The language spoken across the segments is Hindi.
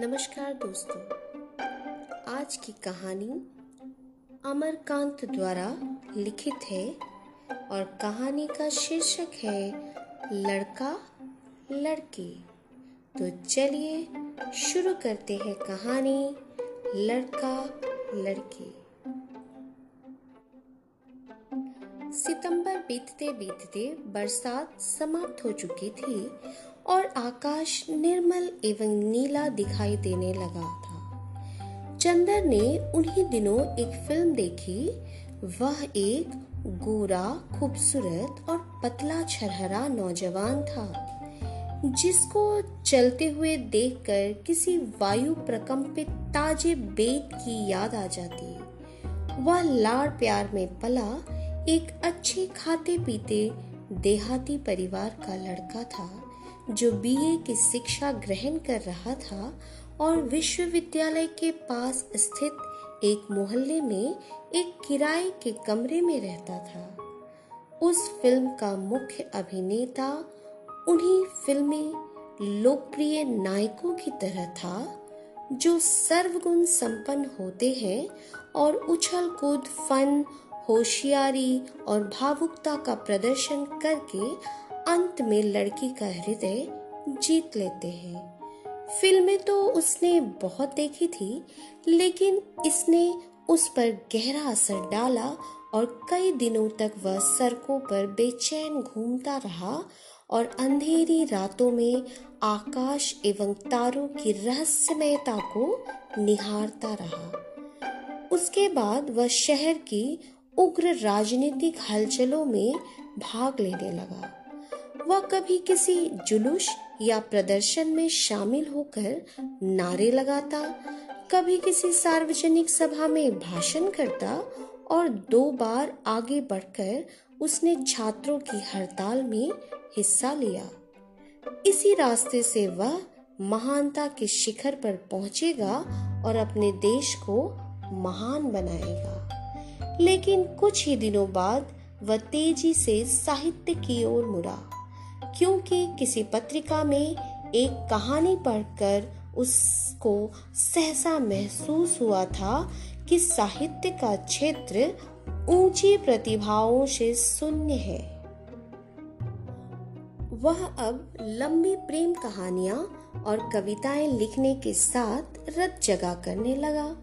नमस्कार दोस्तों। आज की कहानी अमरकांत द्वारा लिखित है और कहानी का शीर्षक है, लड़का, लड़की। तो चलिए शुरू करते हैं कहानी, लड़का, लड़की। सितंबर बीतते बीतते बरसात समाप्त हो चुकी थी और आकाश निर्मल एवं नीला दिखाई देने लगा था। चंदर ने उन्हीं दिनों एक फ़िल्म देखी। वह एक गोरा, खूबसूरत और पतला छरहरा नौजवान था, जिसको चलते हुए देखकर किसी वायु प्रकंपित ताजे बेत की याद आ जाती वह लाड़ प्यार में पला एक अच्छे खाते पीते देहाती परिवार का लड़का था। जो बीए की शिक्षा ग्रहण कर रहा था और विश्वविद्यालय के पास स्थित एक मोहल्ले में एक किराए के कमरे में रहता था। उस फ़िल्म का मुख्य अभिनेता उन्हीं फिल्मी लोकप्रिय नायकों की तरह था, जो सर्वगुण संपन्न होते हैं और उछल कूद, फन, होशियारी और भावुकता का प्रदर्शन करके अंत में लड़की का हृदय जीत लेते हैं। फ़िल्में तो उसने बहुत देखी थी, लेकिन इसने उस पर गहरा असर डाला और कई दिनों तक वह सड़कों पर बेचैन घूमता रहा और अंधेरी रातों में आकाश एवं तारों की रहस्यमयता को निहारता रहा। उसके बाद वह शहर की उग्र राजनीतिक हलचलों में भाग लेने लगा। वह कभी किसी जुलूस या प्रदर्शन में शामिल होकर नारे लगाता, कभी किसी सार्वजनिक सभा में भाषण करता और दो बार आगे बढ़कर उसने छात्रों की हड़ताल में हिस्सा लिया। इसी रास्ते से वह महानता के शिखर पर पहुंचेगा और अपने देश को महान बनाएगा। लेकिन कुछ ही दिनों बाद वह तेज़ी से साहित्य की ओर मुड़ा। क्योंकि किसी पत्रिका में एक कहानी पढ़कर उसको सहसा महसूस हुआ था कि साहित्य का क्षेत्र ऊँची प्रतिभाओं से शून्य है। वह अब लंबी प्रेम कहानियाँ और कविताएँ लिखने के साथ रत जगा करने लगा।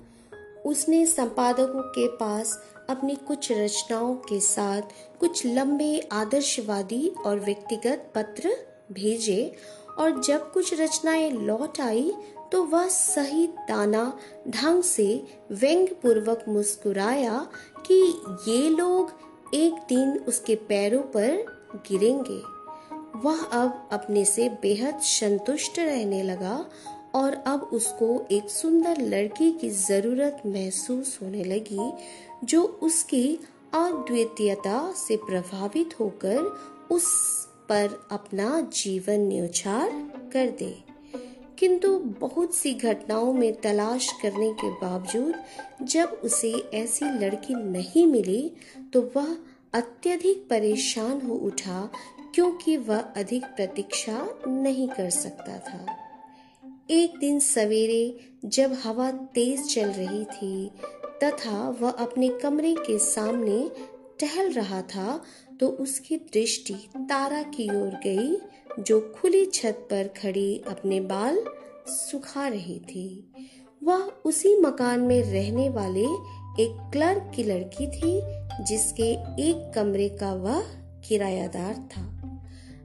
उसने संपादकों के पास अपनी कुछ रचनाओं के साथ कुछ लंबे आदर्शवादी और व्यक्तिगत पत्र भेजे और जब कुछ रचनाएँ लौट आई तो वह सही दाना ढंग से व्यंग पूर्वक मुस्कुराया कि ये लोग एक दिन उसके पैरों पर गिरेंगे। वह अब अपने से बेहद संतुष्ट रहने लगा और अब उसको एक सुंदर लड़की की ज़रूरत महसूस होने लगी जो उसकी अद्वितीयता से प्रभावित होकर उस पर अपना जीवन न्यौछावर कर दे। किंतु बहुत सी घटनाओं में तलाश करने के बावजूद जब उसे ऐसी लड़की नहीं मिली तो वह अत्यधिक परेशान हो उठा क्योंकि वह अधिक प्रतीक्षा नहीं कर सकता था। एक दिन सवेरे जब हवा तेज चल रही थी तथा वह अपने कमरे के सामने टहल रहा था तो उसकी दृष्टि तारा की ओर गई, जो खुली छत पर खड़ी अपने बाल सुखा रही थी। वह उसी मकान में रहने वाले एक क्लर्क की लड़की थी, जिसके एक कमरे का वह किरायादार था।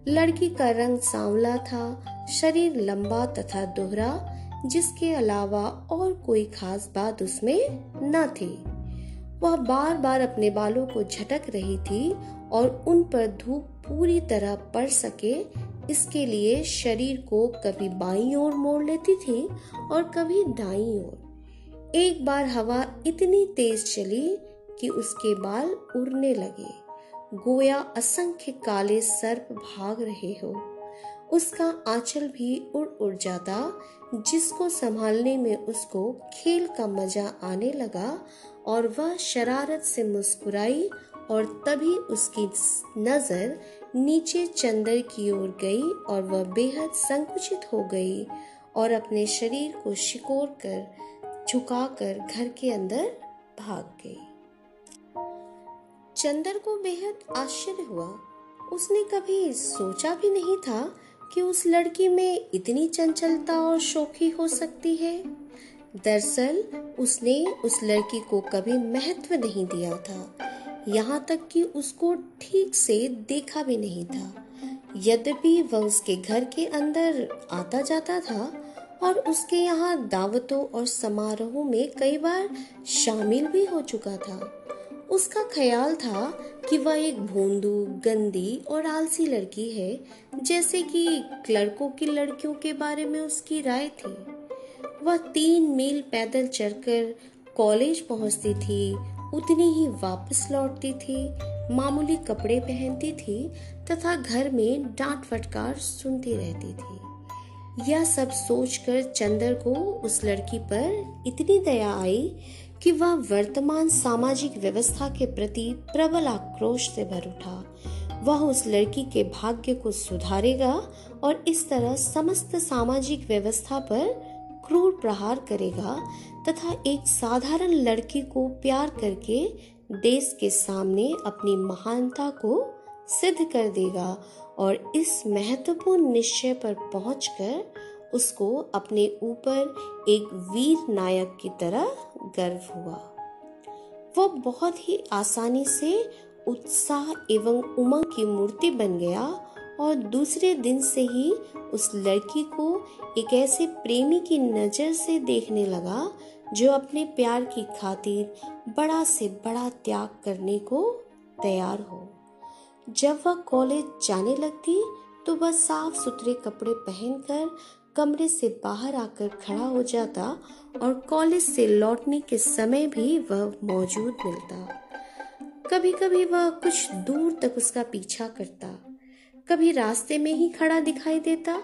लड़की का रंग सांवला था, शरीर लंबा तथा दोहरा जिसके अलावा और कोई खास बात उसमें न थी। वह बार बार अपने बालों को झटक रही थी और उन पर धूप पूरी तरह पड़ सके, इसके लिए शरीर को कभी बाई ओर मोड़ लेती थी और कभी दाई ओर। एक बार हवा इतनी तेज चली कि उसके बाल उड़ने लगे। गोया असंख्य काले सर्प भाग रहे हो। उसका आंचल भी उड़ उड़ जाता। जिसको संभालने में उसको खेल का मज़ा आने लगा और वह शरारत से मुस्कुराई और तभी उसकी नज़र नीचे चंदर की ओर गई और वह बेहद संकुचित हो गई और अपने शरीर को शिकोर कर, झुकाकर घर के अंदर भाग गई। चंदर को बेहद आश्चर्य हुआ। उसने कभी सोचा भी नहीं था कि उस लड़की में इतनी चंचलता और शौकी हो सकती है? दरअसल, उसने उस लड़की को कभी महत्व नहीं दिया था। यहाँ तक कि उसको ठीक से देखा भी नहीं था। यद्यपि वह उसके घर के अंदर आता जाता था और उसके यहाँ दावतों और समारोहों में कई बार शामिल भी हो चुका था। उसका ख्याल था कि वह एक भोंदू, गंदी और आलसी लड़की है, जैसे कि क्लर्कों की लड़कियों के बारे में उसकी राय थी। वह तीन मील पैदल चलकर कॉलेज पहुँचती थी, उतनी ही वापस लौटती थी, मामूली कपड़े पहनती थी, तथा घर में डांट फटकार सुनती रहती थी। यह सब सोचकर चंदर को उस लड़की पर इतनी दया आई कि वह वर्तमान सामाजिक व्यवस्था के प्रति प्रबल आक्रोश से भर उठा। वह उस लड़की के भाग्य को सुधारेगा और इस तरह समस्त सामाजिक व्यवस्था पर क्रूर प्रहार करेगा तथा एक साधारण लड़की को प्यार करके देश के सामने अपनी महानता को सिद्ध कर देगा और इस महत्वपूर्ण निश्चय पर पहुंचकर उसको अपने ऊपर एक वीर नायक की तरह गर्व हुआ। वो बहुत ही आसानी से उत्साह एवं उमंग की मूर्ति बन गया और दूसरे दिन से ही उस लड़की को एक ऐसे प्रेमी की नज़र से देखने लगा, जो अपने प्यार की खातिर बड़ा से बड़ा त्याग करने को तैयार हो। जब वह कॉलेज जाने लगती तो वह साफ़ सुथरे कपड़े पहनकर कमरे से बाहर आकर खड़ा हो जाता और कॉलेज से लौटने के समय भी वह मौजूद मिलता। कभी कभी वह कुछ दूर तक उसका पीछा करता। कभी रास्ते में ही खड़ा दिखाई देता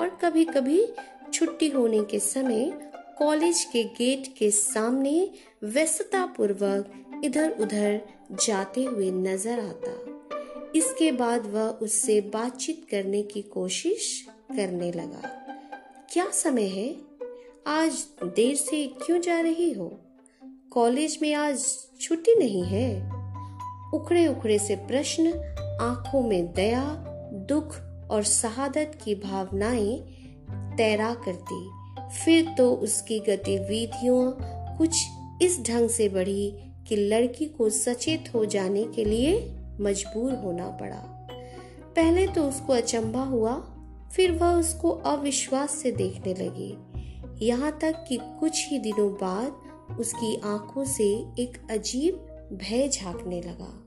और कभी कभी छुट्टी होने के समय कॉलेज के गेट के सामने व्यस्तता पूर्वक इधर उधर जाते हुए नज़र आता। इसके बाद वह उससे बातचीत करने की कोशिश करने लगा। क्या समय है? आज देर से क्यों जा रही हो? कॉलेज में आज छुट्टी नहीं है? उखड़े उखड़े से प्रश्न, आँखों में दया, दुख और शहादत की भावनाएँ तैरा करती। फिर तो उसकी गतिविधियों कुछ इस ढंग से बढ़ी कि लड़की को सचेत हो जाने के लिए मजबूर होना पड़ा। पहले तो उसको अचंभा हुआ फिर वह उसको अविश्वास से देखने लगी। यहाँ तक कि कुछ ही दिनों बाद उसकी आँखों से एक अजीब भय झांकने लगा।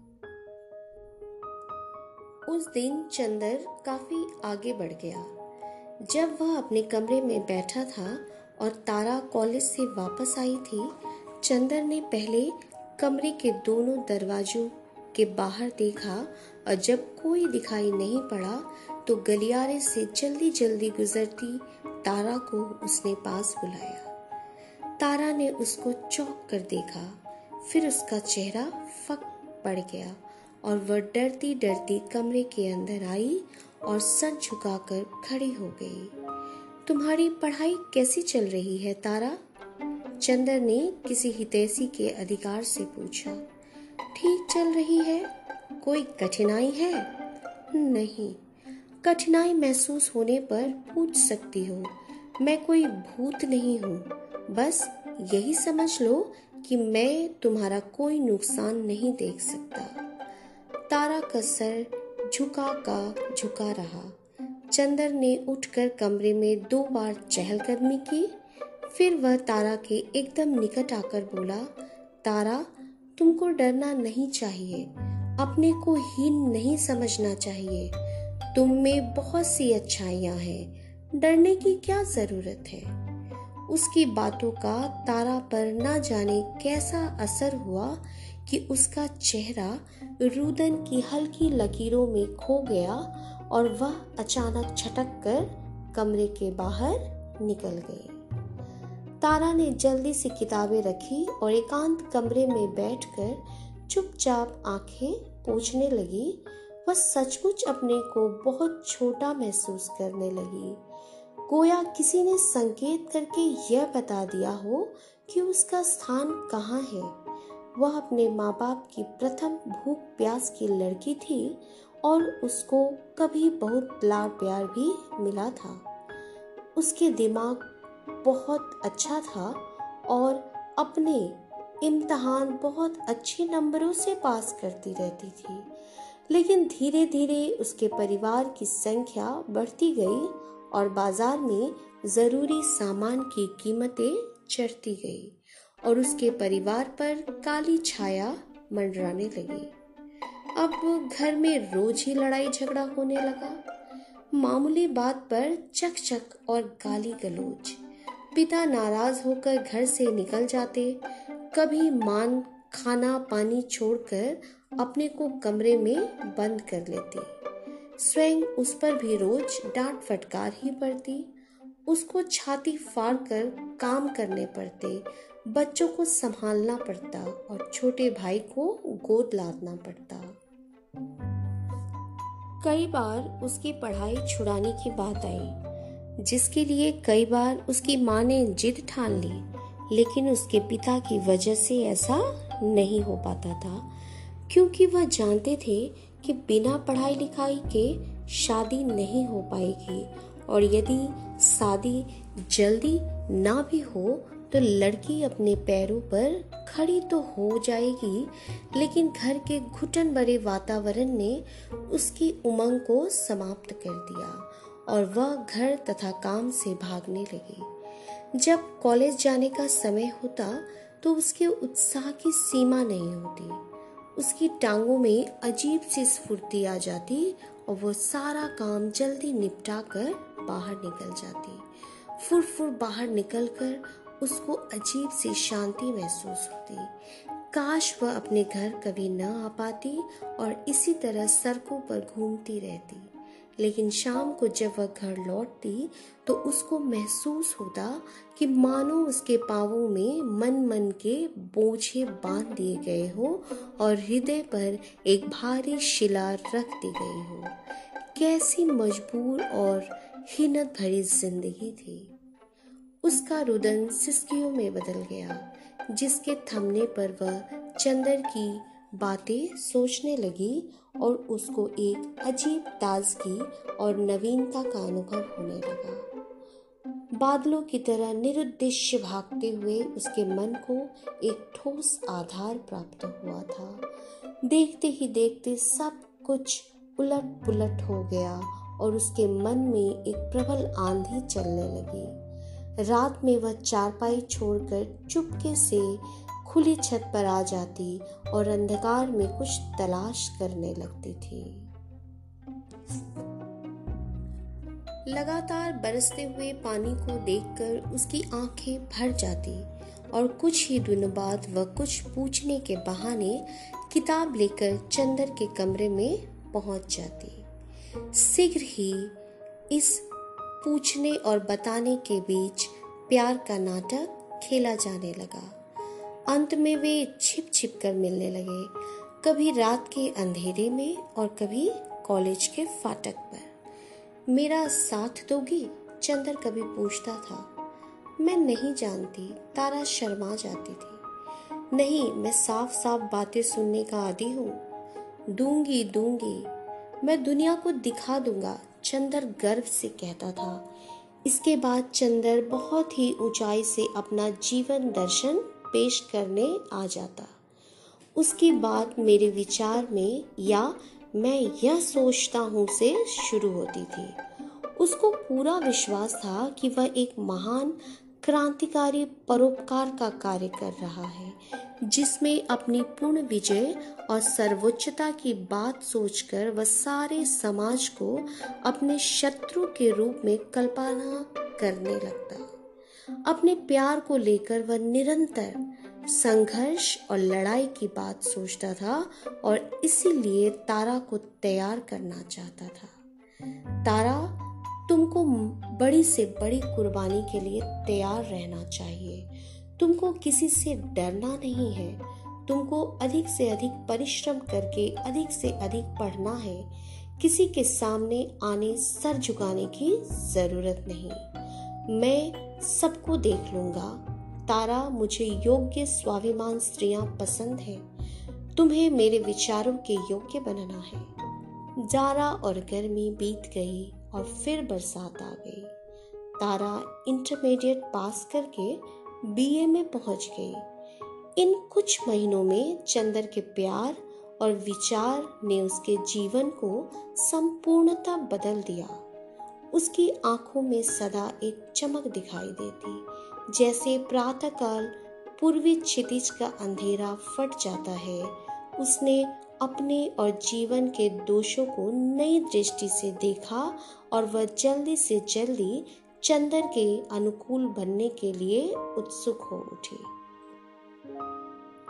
उस दिन चंदर काफ़ी आगे बढ़ गया। जब वह अपने कमरे में बैठा था और तारा कॉलेज से वापस आई थी, चंदर ने पहले कमरे के दोनों दरवाजों के बाहर देखा और जब कोई दिखाई नहीं पड़ा तो गलियारे से जल्दी जल्दी गुजरती तारा को उसने पास बुलाया। तारा ने उसको चौंक कर देखा। फिर उसका चेहरा फक पड़ गया और वह डरती डरती कमरे के अंदर आई और सर झुकाकर खड़ी हो गई। तुम्हारी पढ़ाई कैसी चल रही है, तारा? चंदर ने किसी हितैषी के अधिकार से पूछा। ठीक चल रही है? कोई कठिनाई है? नहीं। कठिनाई महसूस होने पर पूछ सकती हो, मैं कोई भूत नहीं हूँ। बस यही समझ लो कि मैं तुम्हारा कोई नुकसान नहीं देख सकता। तारा का सर झुका का झुका रहा। चंदर ने उठकर कमरे में दो बार चहलकदमी की। फिर वह तारा के एकदम निकट आकर बोला, तारा, तुमको डरना नहीं चाहिए। अपने को हीन नहीं समझना चाहिए। तुम में बहुत सी अच्छाइयाँ हैं। डरने की क्या ज़रूरत है? उसकी बातों का तारा पर न जाने कैसा असर हुआ कि उसका चेहरा रुदन की हल्की लकीरों में खो गया और वह अचानक छटक कर कमरे के बाहर निकल गए तारा ने जल्दी से किताबें रखी और एकांत कमरे में बैठकर चुपचाप आँखें पोछने लगी वह सचमुच अपने को बहुत छोटा महसूस करने लगी। गोया किसी ने संकेत करके यह बता दिया हो कि उसका स्थान कहाँ है। वह अपने माँ बाप की प्रथम भूख प्यास की लड़की थी और उसको कभी बहुत लाड़ प्यार भी मिला था। उसके दिमाग बहुत अच्छा था और अपने इम्तहान बहुत अच्छे नंबरों से पास करती रहती थी। लेकिन धीरे धीरे उसके परिवार की संख्या बढ़ती गई और बाज़ार में ज़रूरी सामान की कीमतें चढ़ती गई और उसके परिवार पर काली छाया मंडराने लगी। अब घर में रोज ही लड़ाई झगड़ा होने लगा। मामूली बात पर चक चक और गाली गलोच। पिता नाराज़ होकर घर से निकल जाते। कभी मान खाना पानी छोड़कर अपने को कमरे में बंद कर लेते। स्वयं उस पर भी रोज डांट फटकार ही पड़ती। उसको छाती फाड़ कर काम करने पड़ते। बच्चों को संभालना पड़ता और छोटे भाई को गोद लादना पड़ता। कई बार उसकी पढ़ाई छुड़ाने की बात आई, जिसके लिए कई बार उसकी माँ ने जिद ठान ली, लेकिन उसके पिता की वजह से ऐसा नहीं हो पाता था। क्योंकि वह जानते थे कि बिना पढ़ाई लिखाई के शादी नहीं हो पाएगी। और यदि शादी जल्दी ना भी हो तो लड़की अपने पैरों पर खड़ी तो हो जाएगी, लेकिन घर के घुटन भरे वातावरण ने उसकी उमंग को समाप्त कर दिया और वह घर तथा काम से भागने लगी। जब कॉलेज जाने का समय होता तो उसके उत्साह की सीमा नहीं होती। उसकी टांगों में अजीब सी स्फूर्ति आ जाती और वो सारा काम जल्दी निपटा कर बाहर निकल जाती। फुर फुर बाहर निकल कर उसको अजीब सी शांति महसूस होती। काश वह अपने घर कभी न आ पाती और इसी तरह सड़कों पर घूमती रहती। लेकिन शाम को जब वह घर लौटती तो उसको महसूस होता कि मानो उसके पावों में मन मन के बोझे बाँध दिए गए हो और हृदय पर एक भारी शिला रख दी गई हो। कैसी मजबूर और हिनत भरी ज़िंदगी थी। उसका रुदन सिस्कियों में बदल गया, जिसके थमने पर वह चंदर की बातें सोचने लगी और उसको एक अजीब ताजगी और नवीनता का अनुभव होने लगा। बादलों की तरह निरुद्देश्य भागते हुए उसके मन को एक ठोस आधार प्राप्त हुआ था। देखते ही देखते सब कुछ उलट पुलट हो गया और उसके मन में एक प्रबल आंधी चलने लगी। रात में वह चारपाई छोड़कर चुपके से खुली छत पर आ जाती और अंधकार में कुछ तलाश करने लगती थी। लगातार बरसते हुए पानी को देखकर उसकी आँखें भर जाती और कुछ ही दिनों बाद वह कुछ पूछने के बहाने किताब लेकर चंदर के कमरे में पहुँच जाती। शीघ्र ही इस पूछने और बताने के बीच प्यार का नाटक खेला जाने लगा। अंत में वे छिप छिप कर मिलने लगे। कभी रात के अंधेरे में और कभी कॉलेज के फाटक पर। मेरा साथ दोगी? चंदर कभी पूछता था। मैं नहीं जानती। तारा शर्मा जाती थी। नहीं, मैं साफ़ साफ़ बातें सुनने का आदि हूँ। दूँगी दूँगी। मैं दुनिया को दिखा दूँगा, चंदर गर्व से कहता था। इसके बाद चंदर बहुत ही ऊंचाई से अपना जीवन दर्शन पेश करने आ जाता। उसकी बात मेरे विचार में या मैं यह सोचता हूँ से शुरू होती थी। उसको पूरा विश्वास था कि वह एक महान क्रांतिकारी परोपकार का कार्य कर रहा है, जिसमें अपनी पूर्ण विजय और सर्वोच्चता की बात सोचकर वह सारे समाज को अपने शत्रु के रूप में कल्पना करने लगता। अपने प्यार को लेकर वह निरंतर संघर्ष और लड़ाई की बात सोचता था और इसीलिए तारा को तैयार करना चाहता था। तारा, तुमको बड़ी से बड़ी कुर्बानी के लिए तैयार रहना चाहिए। तुमको किसी से डरना नहीं है। तुमको अधिक से अधिक परिश्रम करके अधिक से अधिक पढ़ना है। किसी के सामने आने, सर झुकाने की ज़रूरत नहीं। मैं सबको देख लूँगा। तारा, मुझे योग्य स्वाभिमान स्त्रियाँ पसंद है। तुम्हें मेरे विचारों के योग्य बनना है। जारा और गर्मी बीत गई और फिर बरसात आ गई। तारा इंटरमीडिएट पास करके बीए में पहुँच गई। इन कुछ महीनों में चंदर के प्यार और विचार ने उसके जीवन को संपूर्णता बदल दिया। उसकी आँखों में सदा एक चमक दिखाई देती। जैसे प्रातःकाल पूर्वी क्षितिज का अंधेरा फट जाता है, उसने अपने और जीवन के दोषों को नई दृष्टि से देखा और वह जल्दी से जल्दी चंदर के अनुकूल बनने के लिए उत्सुक हो उठी।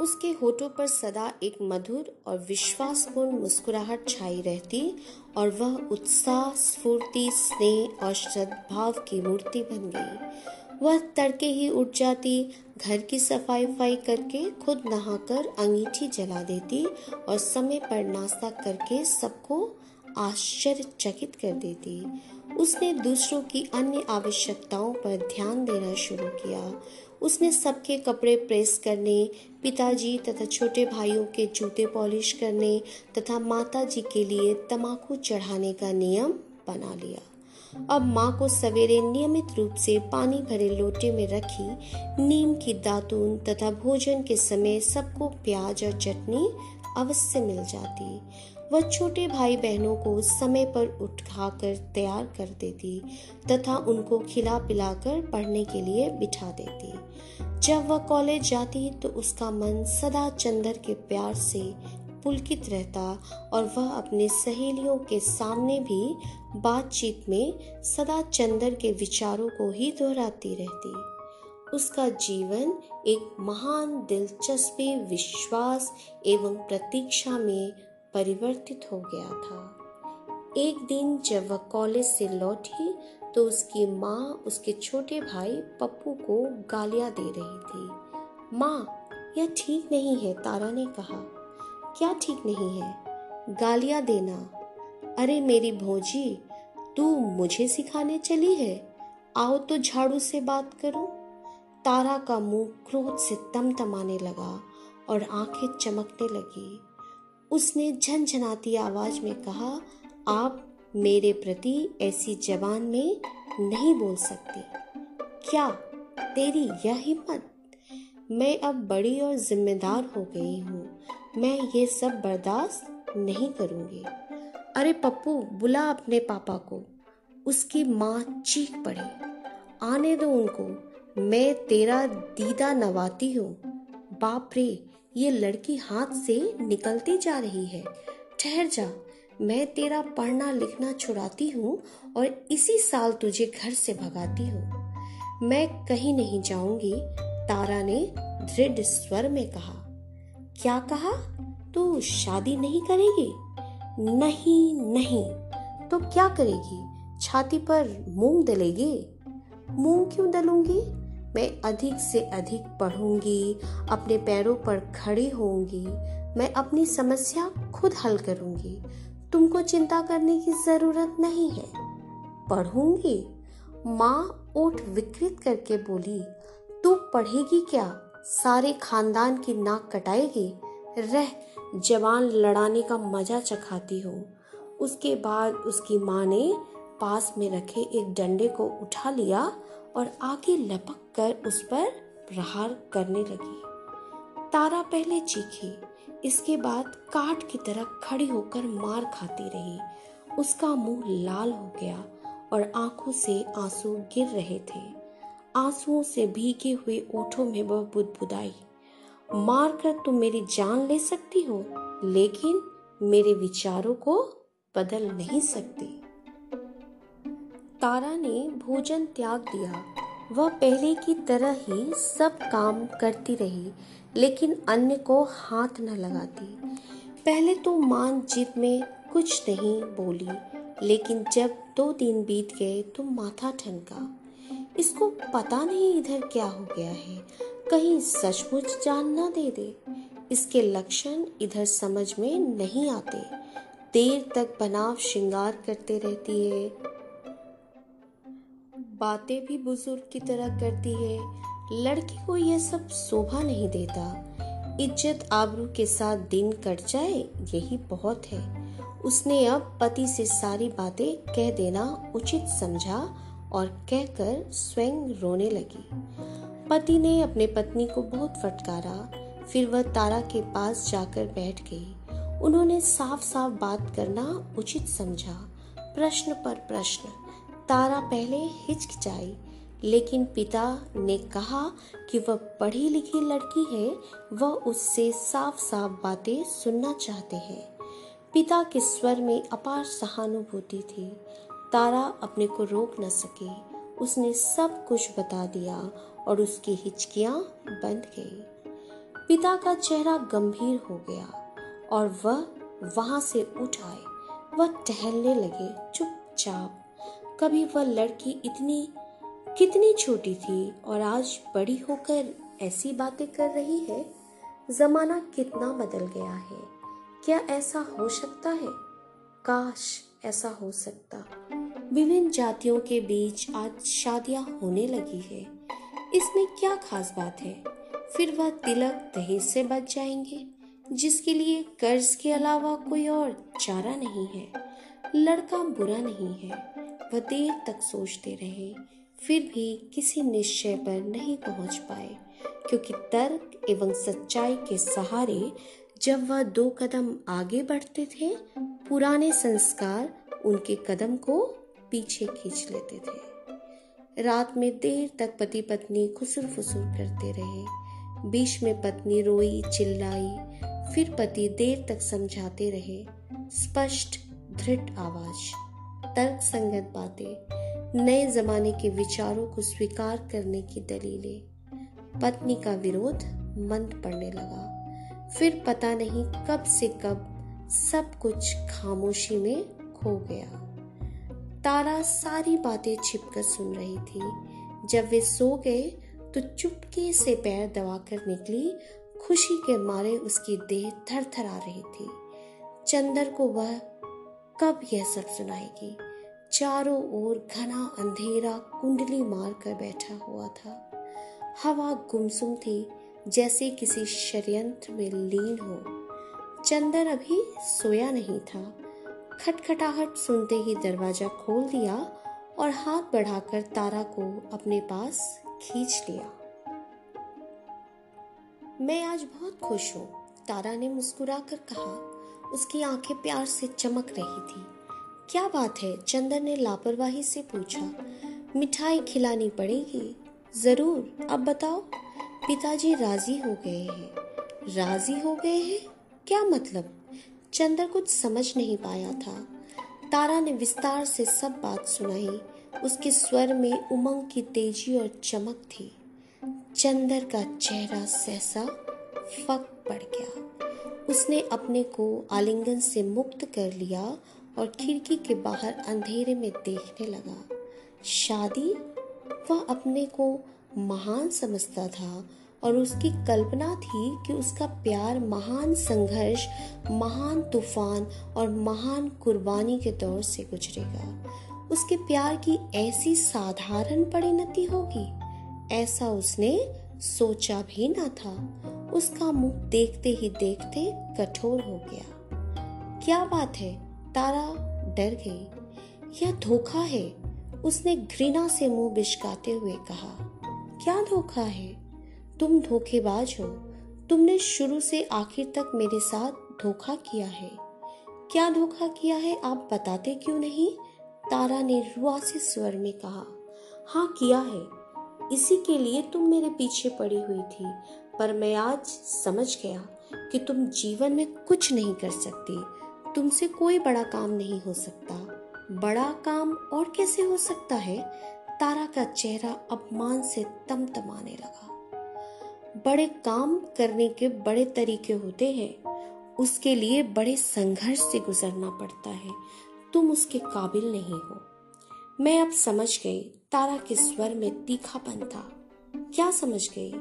उसके होठों पर सदा एक मधुर और विश्वासपूर्ण मुस्कुराहट छाई रहती और वह उत्साह, स्फूर्ति, स्नेह और सद्भाव की मूर्ति बन गई। वह तड़के ही उठ जाती, घर की सफ़ाई वफाई करके खुद नहाकर अंगीठी जला देती और समय पर नाश्ता करके सबको आश्चर्यचकित कर देती। उसने दूसरों की अन्य आवश्यकताओं पर ध्यान देना शुरू किया। उसने सबके कपड़े प्रेस करने, पिताजी तथा छोटे भाइयों के जूते पॉलिश करने तथा माता जी के लिए तमाकू चढ़ाने का नियम बना लिया। अब माँ को सवेरे नियमित रूप से पानी भरे लोटे में रखी, नीम की दातून तथा भोजन के समय सबको प्याज और चटनी अवश्य मिल जाती। वह छोटे भाई बहनों को समय पर उठाकर तैयार कर देती तथा उनको खिला पिलाकर पढ़ने के लिए बिठा देती। जब वह कॉलेज जाती तो उसका मन सदा चंदर के प्यार से पुलकित रहता और वह अपने सहेलियों के सामने भी बातचीत में सदा चंदर के विचारों को ही दोहराती रहती। उसका जीवन एक महान दिलचस्पी, विश्वास एवं प्रतीक्षा में परिवर्तित हो गया था। एक दिन जब वह कॉलेज से लौटी तो उसकी माँ, उसके छोटे भाई पप्पू को गालियाँ दे रही थी। माँ, यह ठीक नहीं है, तारा ने कहा। क्या ठीक नहीं है? गालियाँ देना। अरे मेरी भौजी, तू मुझे सिखाने चली है? आओ तो झाड़ू से बात करो। तारा का मुँह क्रोध से तमतमाने लगा और आँखें चमकने लगी। उसने झनझनाती आवाज़ में कहा, आप मेरे प्रति ऐसी जबान में नहीं बोल सकते। क्या तेरी यह हिम्मत? मैं अब बड़ी और जिम्मेदार हो गई हूँ। मैं ये सब बर्दाश्त नहीं करूँगी। अरे पप्पू, बुला अपने पापा को। उसकी माँ चीख पड़ी। आने दो उनको। मैं तेरा दीदा नवाती हूँ। बाप रे ये लड़की हाथ से निकलती जा रही है। ठहर जा, मैं तेरा पढ़ना लिखना छुड़ाती हूँ और इसी साल तुझे घर से भगाती हूँ। मैं कहीं नहीं जाऊँगी, तारा ने दृढ़ स्वर में कहा। क्या कहा? तू शादी नहीं करेगी? नहीं नहीं। तो क्या करेगी? छाती पर मूंग दलेगी मूंग क्यों दलूँगी मैं अधिक से अधिक पढ़ूँगी, अपने पैरों पर खड़ी होंगी मैं अपनी समस्या खुद हल करूँगी। तुमको चिंता करने की ज़रूरत नहीं है। पढ़ूँगी? माँ ओठ विकृत करके बोली, तू पढ़ेगी क्या? सारे खानदान की नाक कटाएगी? रह, जवान लड़ाने का मज़ा चखाती हूँ। उसके बाद उसकी माँ ने पास में रखे एक डंडे को उठा लिया और आगे लपक कर उस पर प्रहार करने लगी। तारा पहले चीखी, इसके बाद काट की तरह खड़ी होकर मार खाती रही। उसका मुँह लाल हो गया और आँखों से आँसू गिर रहे थे। आंसुओं से भीगे हुए ओठों में वह बुदबुदाई मार कर तुम मेरी जान ले सकती हो, लेकिन मेरे विचारों को बदल नहीं सकती। तारा ने भोजन त्याग दिया। वह पहले की तरह ही सब काम करती रही, लेकिन अन्य को हाथ न लगाती। पहले तो मान जीत में कुछ नहीं बोली, लेकिन जब दो दिन बीत गए तो माथा ठनका। इसको पता नहीं इधर क्या हो गया है। कहीं सचमुच जान ना दे दे। इसके लक्षण इधर समझ में नहीं आते। देर तक बनाव श्रृंगार करते रहती है। बातें भी बुज़ुर्ग की तरह करती है। लड़की को यह सब शोभा नहीं देता। इज़्ज़त आबरू के साथ दिन कट जाए, यही बहुत है। उसने अब पति से सारी बातें कह देना उचित समझा और कहकर स्वयं रोने लगी। पति ने अपने पत्नी को बहुत फटकारा। फिर वह तारा के पास जाकर बैठ गई। उन्होंने साफ़ साफ़ बात करना उचित समझा। प्रश्न पर प्रश्न। तारा पहले हिचकिचाई, लेकिन पिता ने कहा कि वह पढ़ी लिखी लड़की है, वह उससे साफ़ साफ़ बातें सुनना चाहते हैं। पिता के स्वर में अपार सहानुभूति थी। तारा अपने को रोक न सकी। उसने सब कुछ बता दिया और उसकी हिचकियाँ बंद गई। पिता का चेहरा गंभीर हो गया और वह वहाँ से उठ आए। वह टहलने लगे, चुपचाप। कभी वह लड़की इतनी, कितनी छोटी थी और आज बड़ी होकर ऐसी बातें कर रही है? जमाना कितना बदल गया है। क्या ऐसा हो सकता है? काश ऐसा हो सकता। विभिन्न जातियों के बीच आज शादियाँ होने लगी है। इसमें क्या खास बात है? फिर वह तिलक दहेज से बच जाएँगे, जिसके लिए कर्ज के अलावा कोई और चारा नहीं है। लड़का बुरा नहीं है। वह देर तक सोचते रहे, फिर भी किसी निश्चय पर नहीं पहुँच पाए, क्योंकि तर्क एवं सच्चाई के सहारे जब वह दो कदम आगे बढ़ते थे, पुराने संस्कार उनके कदम को पीछे खींच लेते थे। रात में देर तक पति पत्नी खुसुर फुसुर करते रहे। बीच में पत्नी रोई, चिल्लाई, फिर पति देर तक समझाते रहे। स्पष्ट, दृढ़ आवाज़। तर्क संगत बातें, नए जमाने के विचारों को स्वीकार करने की दलीलें। पत्नी का विरोध मंद पड़ने लगा। फिर पता नहीं कब से कब सब कुछ खामोशी में खो गया। तारा सारी बातें छिपकर सुन रही थी। जब वे सो गए तो चुपके से पैर दबाकर निकली। खुशी के मारे उसकी देह थर थर आ रही थी। चंदर को वह कब यह सब सुनाएगी? चारों ओर घना अंधेरा कुंडली मार कर बैठा हुआ था। हवा गुमसुम थी, जैसे किसी षड्यंत्र में लीन हो। चंदर अभी सोया नहीं था। खटखटाहट सुनते ही दरवाज़ा खोल दिया और हाथ बढ़ाकर तारा को अपने पास खींच लिया। मैं आज बहुत खुश हूँ, तारा ने मुस्कुराकर कहा। उसकी आँखें प्यार से चमक रही थी। क्या बात है? चंदर ने लापरवाही से पूछा। मिठाई खिलानी पड़ेगी? ज़रूर। अब बताओ। पिताजी राज़ी हो गए हैं। राज़ी हो गए हैं? क्या मतलब? चंद्र कुछ समझ नहीं पाया था। तारा ने विस्तार से सब बात सुनाई। उसके स्वर में उमंग की तेज़ी और चमक थी। चंदर का चेहरा सहसा फक पड़ गया। उसने अपने को आलिंगन से मुक्त कर लिया और खिड़की के बाहर अंधेरे में देखने लगा। शादी? वह अपने को महान समझता था और उसकी कल्पना थी कि उसका प्यार महान संघर्ष, महान तूफ़ान और महान कुर्बानी के दौर से गुजरेगा। उसके प्यार की ऐसी साधारण परिणति होगी, ऐसा उसने सोचा भी ना था। उसका मुँह देखते ही देखते कठोर हो गया। क्या बात है? तारा डर गई। यह धोखा है? उसने घृणा से मुँह बिशकाते हुए कहा। क्या धोखा है? तुम धोखेबाज हो। तुमने शुरू से आखिर तक मेरे साथ धोखा किया है। क्या धोखा किया है आप बताते क्यों नहीं? तारा ने रुआ से स्वर में कहा। हाँ किया है। इसी के लिए तुम मेरे पीछे पड़ी हुई थी। पर मैं आज समझ गया कि तुम जीवन में कुछ नहीं कर सकती। तुमसे कोई बड़ा काम नहीं हो सकता। बड़ा काम और कैसे हो सकता है? तारा का चेहरा अपमान से तमतमाने लगा। बड़े काम करने के बड़े तरीके होते हैं। उसके लिए बड़े संघर्ष से गुजरना पड़ता है। तुम उसके काबिल नहीं हो। मैं अब समझ गई, तारा के स्वर में तीखापन था। क्या समझ गई?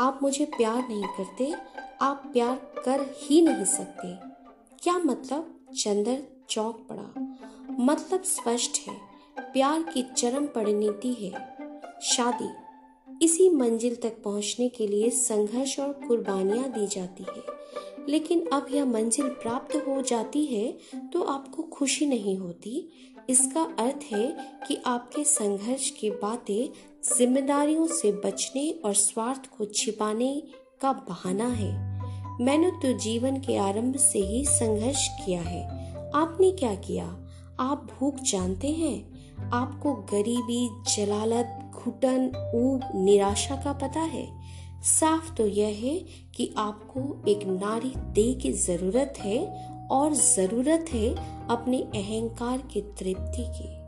आप मुझे प्यार नहीं करते, आप प्यार कर ही नहीं सकते। क्या मतलब? चंदर चौक पड़ा। मतलब स्पष्ट है, प्यार की चरम परिणति है। शादी, इसी मंजिल तक पहुँचने के लिए संघर्ष और कुर्बानियाँ दी जाती है। लेकिन अब यह मंजिल प्राप्त हो जाती है तो आपको खुशी नहीं होती। इसका अर्थ है कि आपके संघर्ष की बातें जिम्मेदारियों से बचने और स्वार्थ को छिपाने का बहाना है। मैंने तो जीवन के आरंभ से ही संघर्ष किया है। आपने क्या किया? आप भूख जानते हैं? आपको गरीबी, जलालत, घुटन, ऊब, निराशा का पता है? साफ़ तो यह है कि आपको एक नारी दे की ज़रूरत है और ज़रूरत है अपने अहंकार की तृप्ति की।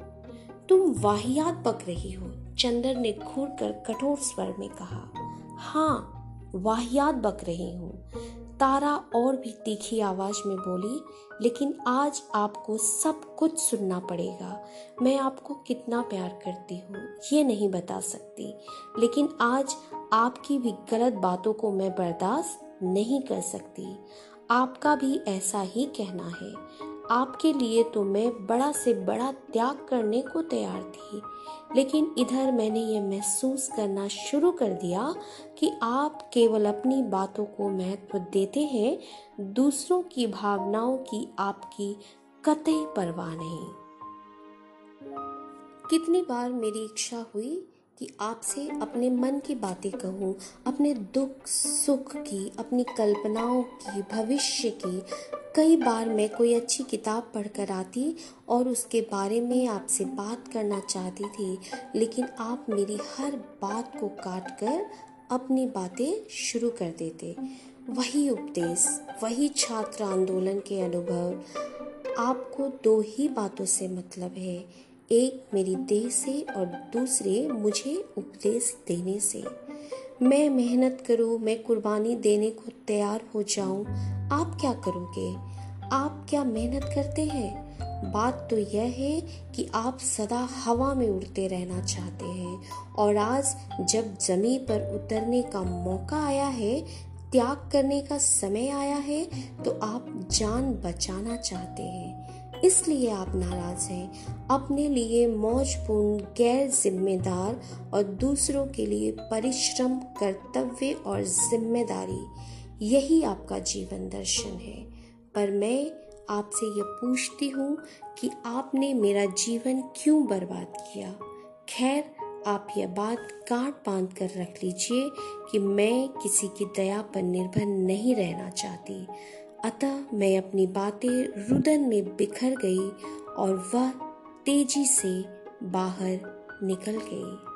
तुम वाहियात पक रही हो। चंदर ने घूर कर कठोर स्वर में कहा हाँ वाहियात बक रही हूँ। तारा और भी तीखी आवाज़ में बोली, लेकिन आज आपको सब कुछ सुनना पड़ेगा। मैं आपको कितना प्यार करती हूँ, ये नहीं बता सकती। लेकिन आज आपकी भी गलत बातों को मैं बर्दाश्त नहीं कर सकती। आपका भी ऐसा ही कहना है। आपके लिए तो मैं बड़ा से बड़ा त्याग करने को तैयार थी, लेकिन इधर मैंने ये महसूस करना शुरू कर दिया कि आप केवल अपनी बातों को महत्व देते हैं, दूसरों की भावनाओं की आपकी कतई परवाह नहीं। कितनी बार मेरी इच्छा हुई कि आपसे अपने मन की बातें कहूँ, अपने दुख, सुख की, अपनी कल्पनाओं की, भविष्य की। कई बार मैं कोई अच्छी किताब पढ़कर आती और उसके बारे में आपसे बात करना चाहती थी, लेकिन आप मेरी हर बात को काट कर अपनी बातें शुरू कर देते। वही उपदेश, वही छात्र आंदोलन के अनुभव, आपको दो ही बातों से मतलब है। एक मेरी देह से और दूसरे मुझे उपदेश देने से। मैं मेहनत करूँ, मैं कुर्बानी देने को तैयार हो जाऊँ। आप क्या करोगे? आप क्या मेहनत करते हैं? बात तो यह है कि आप सदा हवा में उड़ते रहना चाहते हैं। और आज जब ज़मीन पर उतरने का मौका आया है, त्याग करने का समय आया है तो आप जान बचाना चाहते हैं। इसलिए आप नाराज़ हैं। अपने लिए मौजपूर्ण गैर जिम्मेदार और दूसरों के लिए परिश्रम, कर्तव्य और ज़िम्मेदारी, यही आपका जीवन दर्शन है। पर मैं आपसे ये पूछती हूँ कि आपने मेरा जीवन क्यों बर्बाद किया? खैर, आप यह बात काट बाँध कर रख लीजिए कि मैं किसी की दया पर निर्भर नहीं रहना चाहती। अतः मैं अपनी बातें रुदन में बिखर गई और वह तेज़ी से बाहर निकल गई।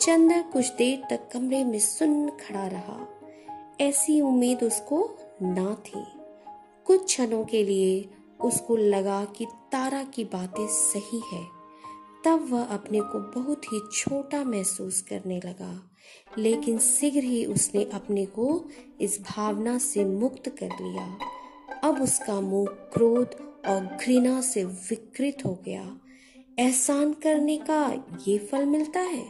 चंदर कुछ देर तक कमरे में सुन खड़ा रहा। ऐसी उम्मीद उसको ना थी। कुछ क्षणों के लिए उसको लगा कि तारा की बातें सही है। तब वह अपने को बहुत ही छोटा महसूस करने लगा, लेकिन शीघ्र ही उसने अपने को इस भावना से मुक्त कर लिया। अब उसका मुँह क्रोध और घृणा से विकृत हो गया। एहसान करने का ये फल मिलता है,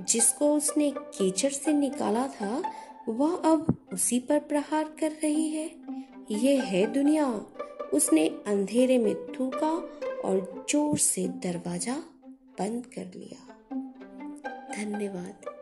जिसको उसने कीचड़ से निकाला था, वह अब उसी पर प्रहार कर रही है। ये है दुनिया। उसने अंधेरे में थूका और ज़ोर से दरवाज़ा बंद कर लिया। धन्यवाद।